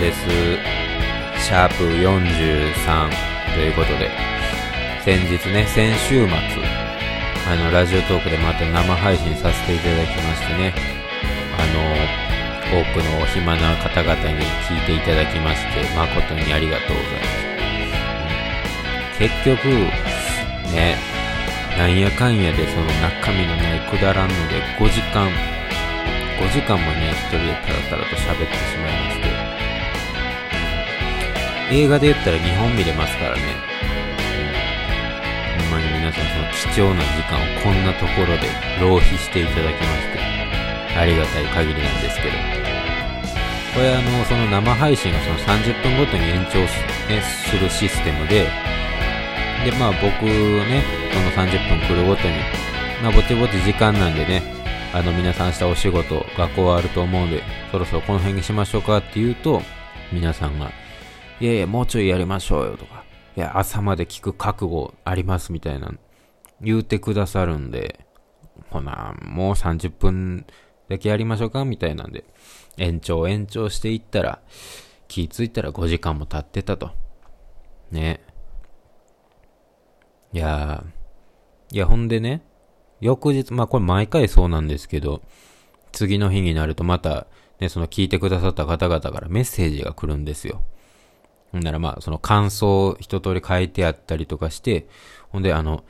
です。シャープ43ということで、先日ね、先週末、あの、ラジオトークでまた生配信させていただきましてね、あの、多くのお暇な方々に聞いていただきまして、誠にありがとうございます。結局、ね、なんやかんやでその中身のないくだらんので5時間、5時間もね、一人でタラタラと喋ってしまいまして、映画で言ったら2本見れますからね、ほんまに皆さんその貴重な時間をこんなところで浪費していただきまして、ありがたい限りなんですけど、これあの、その生配信がその30分ごとに延長す,、ね、するシステムで、で、まあ僕ね、この30分来るごとに、まあぼちぼち時間なんでね、あの皆さん明日お仕事、学校はあると思うんで、そろそろこの辺にしましょうかって言うと、皆さんが、いやいや、もうちょいやりましょうよとか、いや、朝まで聞く覚悟ありますみたいな、言うてくださるんで、ほな、もう30分だけやりましょうかみたいなんで、延長延長していったら、気づいたら5時間も経ってたと。ね。いやー、いや、ほんでね、翌日、まあこれ毎回そうなんですけど、次の日になるとまた、ね、その聞いてくださった方々からメッセージが来るんですよ。ほんならまあ、その感想を一通り書いてあったりとかして、ほんであの、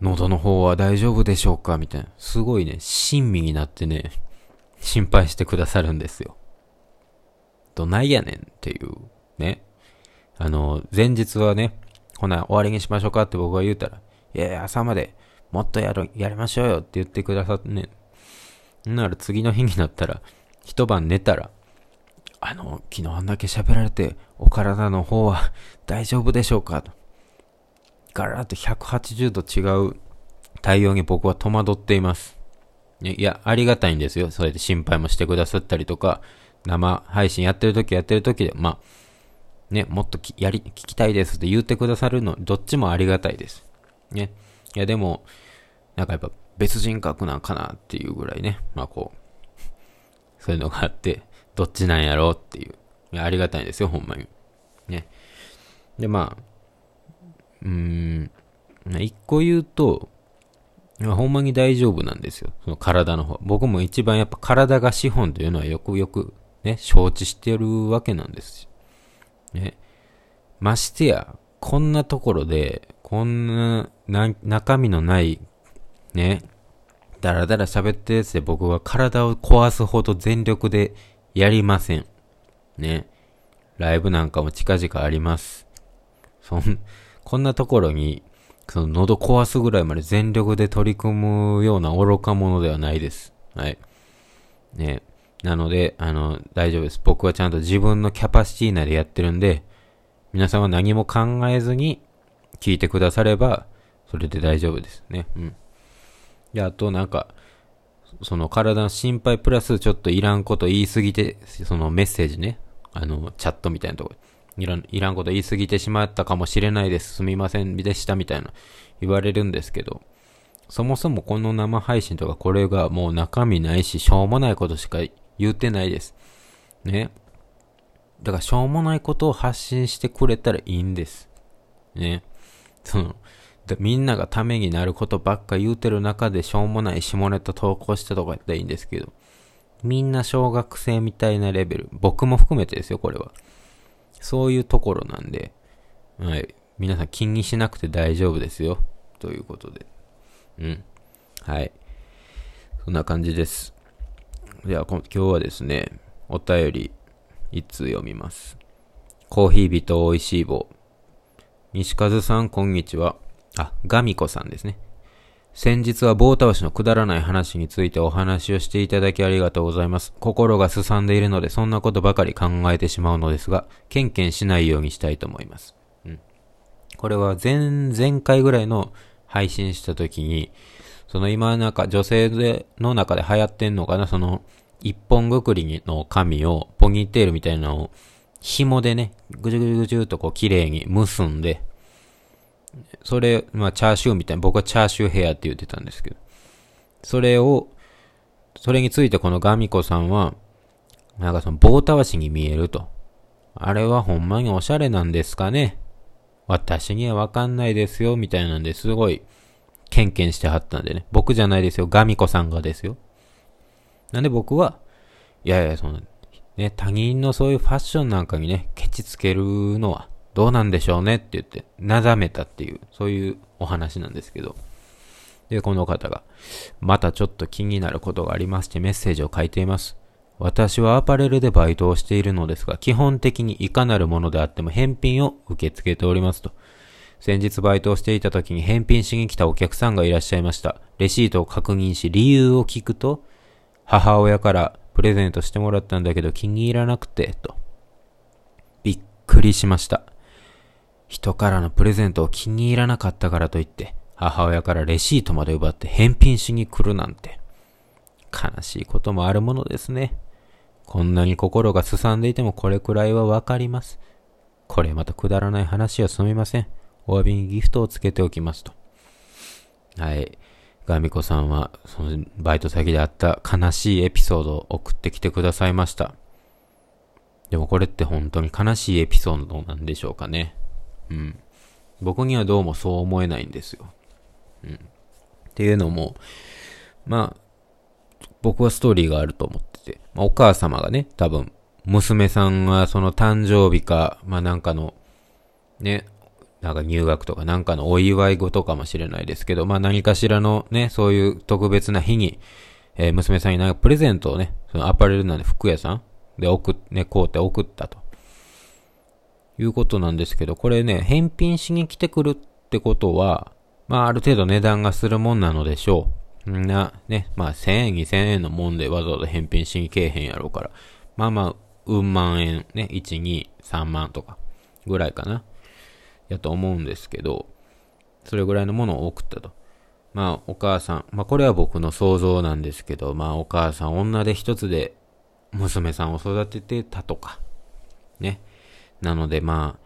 喉の方は大丈夫でしょうかみたいな。すごいね、親身になってね、心配してくださるんですよ。どないやねんっていう、ね。あの、前日はね、ほな、終わりにしましょうかって僕が言うたら、いやいや、朝までもっとやる、やりましょうよって言ってくださってね。なら次の日になったら、一晩寝たら、あの、昨日あんだけ喋られて、お体の方は大丈夫でしょうか？と。ガラッと180度違う対応に僕は戸惑っています。いや、ありがたいんですよ。それで心配もしてくださったりとか、生配信やってる時やってる時で、まあ、ね、もっとやり、聞きたいですって言ってくださるの、どっちもありがたいです。ね。いや、でも、なんかやっぱ別人格なんかなっていうぐらいね、まあこう、そういうのがあって、どっちなんやろうっていう。い、ありがたいんですよ、ほんまに。ね。で、まあ、うーん、一個言うと、ほんまに大丈夫なんですよ。その体の方。僕も一番やっぱ体が資本というのはよくよくね、承知してるわけなんですね。ましてや、こんなところで、こんな、な、中身のない、ね、だらだら喋ってるやつで僕は体を壊すほど全力でやりません。ね。ライブなんかも近々あります。そん、こんなところに、その喉壊すぐらいまで全力で取り組むような愚か者ではないです。はい。ね。なので、あの、大丈夫です。僕はちゃんと自分のキャパシティ内でやってるんで、皆さんは何も考えずに聞いてくだされば、それで大丈夫ですね。うん。で、あとなんか、その体の心配プラスちょっといらんこと言いすぎて、そのメッセージね、あの、チャットみたいなとこいらん、いらんこと言いすぎてしまったかもしれないです。すみませんでしたみたいな言われるんですけど、そもそもこの生配信とかこれがもう中身ないし、しょうもないことしか言ってないです。ね。だからしょうもないことを発信してくれたらいいんです。ね。その、でみんながためになることばっか言うてる中でしょうもない下ネタ投稿したとかやったらいいんですけど、みんな小学生みたいなレベル、僕も含めてですよ、これは。そういうところなんで、はい。皆さん気にしなくて大丈夫ですよ。ということで。うん。はい。そんな感じです。では、今日はですね、お便り、いつ読みます。コーヒー人美味しい棒。西和さん、こんにちは。あ、ガミコさんですね。先日は棒倒しのくだらない話についてお話をしていただきありがとうございます。心がすさんでいるので、そんなことばかり考えてしまうのですが、ケンケンしないようにしたいと思います。うん。これは前、前回ぐらいの配信した時に、その今なんか女性での中で流行ってんのかな、その一本ぐくりの髪をポニーテールみたいなのを紐でね、ぐじゅぐじゅぐじゅとこう綺麗に結んで、それ、まあチャーシューみたいな、僕はチャーシューヘアって言ってたんですけど、それを、それについてこのガミコさんは、なんかその棒たわしに見えると。あれはほんまにおしゃれなんですかね。私にはわかんないですよ、みたいなんですごい、ケンケンしてはったんでね。僕じゃないですよ、ガミコさんがですよ。なんで僕は、いやいや、その、ね、他人のそういうファッションなんかにね、ケチつけるのはどうなんでしょうねって言って、なだめたっていう、そういうお話なんですけど。で、この方が、またちょっと気になることがありましてメッセージを書いています。私はアパレルでバイトをしているのですが、基本的にいかなるものであっても返品を受け付けておりますと。先日バイトをしていた時に返品しに来たお客さんがいらっしゃいました。レシートを確認し理由を聞くと、母親からプレゼントしてもらったんだけど気に入らなくて、と。びっくりしました。人からのプレゼントを気に入らなかったからといって、母親からレシートまで奪って返品しに来るなんて。悲しいこともあるものですね。こんなに心がすさんでいてもこれくらいはわかります。これまたくだらない話はすみません。お詫びにギフトをつけておきますと。はい。ガミコさんは、そのバイト先であった悲しいエピソードを送ってきてくださいました。でもこれって本当に悲しいエピソードなんでしょうかね。うん。僕にはどうもそう思えないんですよ。うん。っていうのも、まあ、僕はストーリーがあると思ってて、まあ、お母様がね、多分、娘さんがその誕生日か、まあなんかの、ね、なんか入学とかなんかのお祝い事かもしれないですけど、まあ何かしらのね、そういう特別な日に、えー、娘さんになんかプレゼントをね、そのアパレルなんで服屋さんで送っ、ね、こうて送ったと。いうことなんですけど、これね、返品しに来てくるってことは、まあある程度値段がするもんなのでしょう。んな、ね、まあ1000円、2000円のもんでわざわざ返品しに来えへんやろうから。まあまあ、うん万円、ね、1、2、3万とかぐらいかな。やと思うんですけど、それぐらいのものを送ったと。まあ、お母さん、まあ、これは僕の想像なんですけど、まあ、お母さん、女で一つで娘さんを育ててたとか、ね。なので、まあ、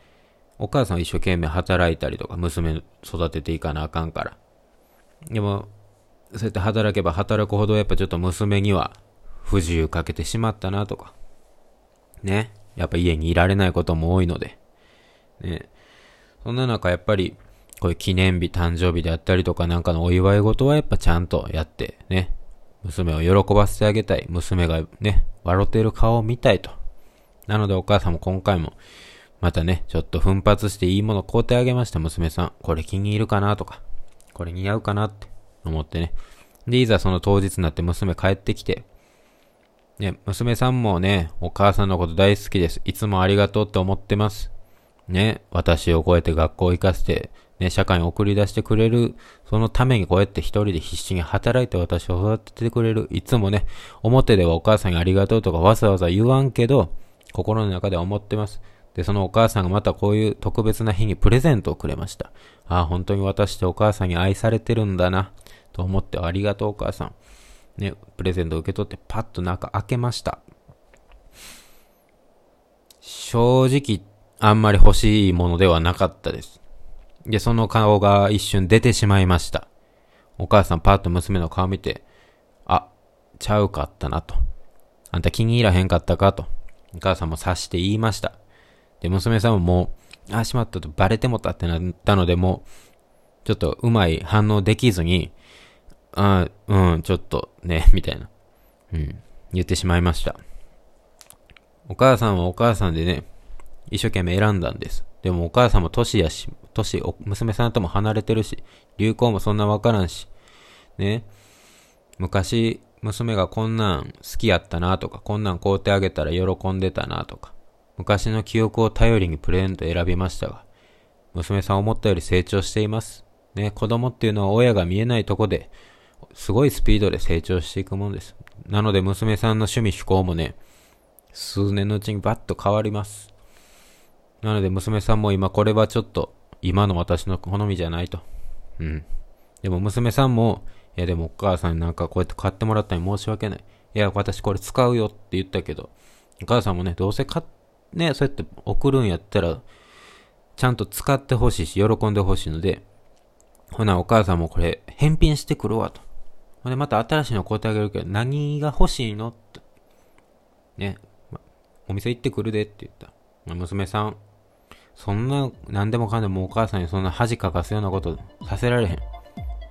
お母さんは一生懸命働いたりとか、娘育てていかなあかんから。でも、そうやって働けば働くほど、やっぱちょっと娘には不自由かけてしまったなとか、ね。やっぱ家にいられないことも多いので、ね。そんな中やっぱり、こういう記念日、誕生日であったりとかなんかのお祝い事はやっぱちゃんとやってね、娘を喜ばせてあげたい。娘がね、笑っている顔を見たいと。なのでお母さんも今回も、またね、ちょっと奮発していいもの買うてあげました、娘さん。これ気に入るかなとか、これ似合うかなって思ってね。で、いざその当日になって娘帰ってきて、ね、娘さんもね、お母さんのこと大好きです。いつもありがとうって思ってます。ね、私をこうやって学校行かせて、ね、社会に送り出してくれる、そのためにこうやって一人で必死に働いて私を育ててくれる。いつもね、表ではお母さんにありがとうとかわざわざ言わんけど、心の中では思ってます。で、そのお母さんがまたこういう特別な日にプレゼントをくれました。ああ、本当に私ってお母さんに愛されてるんだな、と思ってありがとうお母さん。ね、プレゼントを受け取ってパッと中開けました。正直あんまり欲しいものではなかったです。で、その顔が一瞬出てしまいました。お母さんパッと娘の顔見て、あ、ちゃうかったなと。あんた気に入らへんかったかと。お母さんも察して言いました。で、娘さんももう、あ、しまったとバレてもたってなったので、もう、ちょっとうまい反応できずに、あうん、ちょっとね、みたいな。うん、言ってしまいました。お母さんはお母さんでね、一生懸命選んだんです。でもお母さんも年やし、年、娘さんとも離れてるし、流行もそんなわからんし、ね。昔、娘がこんなん好きやったなとか、こんなん買うてあげたら喜んでたなとか、昔の記憶を頼りにプレゼント選びましたが、娘さん思ったより成長しています。ね、子供っていうのは親が見えないとこで、すごいスピードで成長していくもんです。なので娘さんの趣味嗜好もね、数年のうちにバッと変わります。なので娘さんも今これはちょっと今の私の好みじゃないと。うん。でも娘さんも、いやでもお母さんになんかこうやって買ってもらったに申し訳ない。いや、私これ使うよって言ったけど、お母さんもね、どうせ買って、ね、そうやって送るんやったら、ちゃんと使ってほしいし、喜んでほしいので、ほな、お母さんもこれ、返品してくるわと。ほんで、また新しいの買ってあげるけど、何が欲しいのって。ね、ま、お店行ってくるでって言った。娘さん、そんな、何でもかんでもお母さんにそんな恥かかすようなことさせられへん。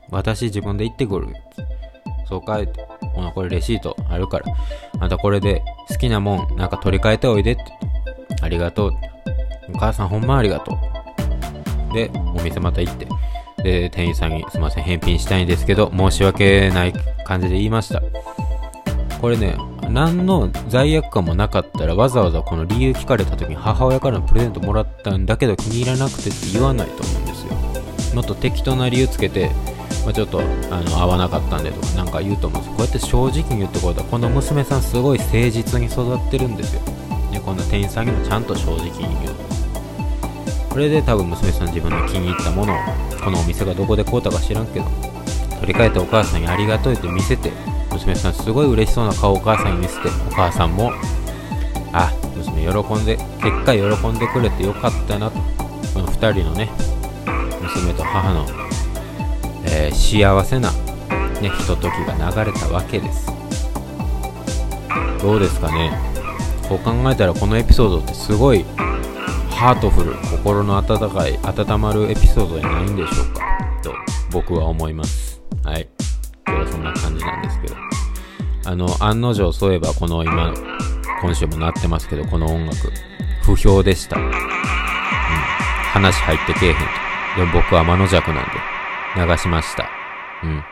私自分で行ってくる。そうかい。ほな、これレシートあるから。あんたこれで好きなもん、なんか取り替えておいでって。ありがとう。お母さんほんまありがとう。で、お店また行って。で、店員さんにすいません、返品したいんですけど、申し訳ない感じで言いました。これね、何の罪悪感もなかったらわざわざこの理由聞かれた時に母親からのプレゼントもらったんだけど気に入らなくてって言わないと思うんですよ。もっと適当な理由つけて、まあ、ちょっとあの合わなかったんでとかなんか言うと思うんですこうやって正直に言ってこうとこの娘さんすごい誠実に育ってるんですよ。ね、こんな店員さんにもちゃんと正直に言う。これで多分娘さん自分の気に入ったものをこのお店がどこで買うたか知らんけど取り替えてお母さんにありがとうって見せて娘さんすごい嬉しそうな顔をお母さんに見せてお母さんもあ娘喜んで結果喜んでくれてよかったなと。この2人のね娘と母の、えー、幸せな、ね、ひとときが流れたわけです。どうですかね？こう考えたらこのエピソードってすごいハートフル心の温かい温まるエピソードじゃないんでしょうか？と僕は思います。はい。今日はそんな感じなんですけど。あの案の定そういえばこの今今週もなってますけどこの音楽不評でした、うん、話入ってけえへんと。でも僕は天の弱なんで流しました。うん。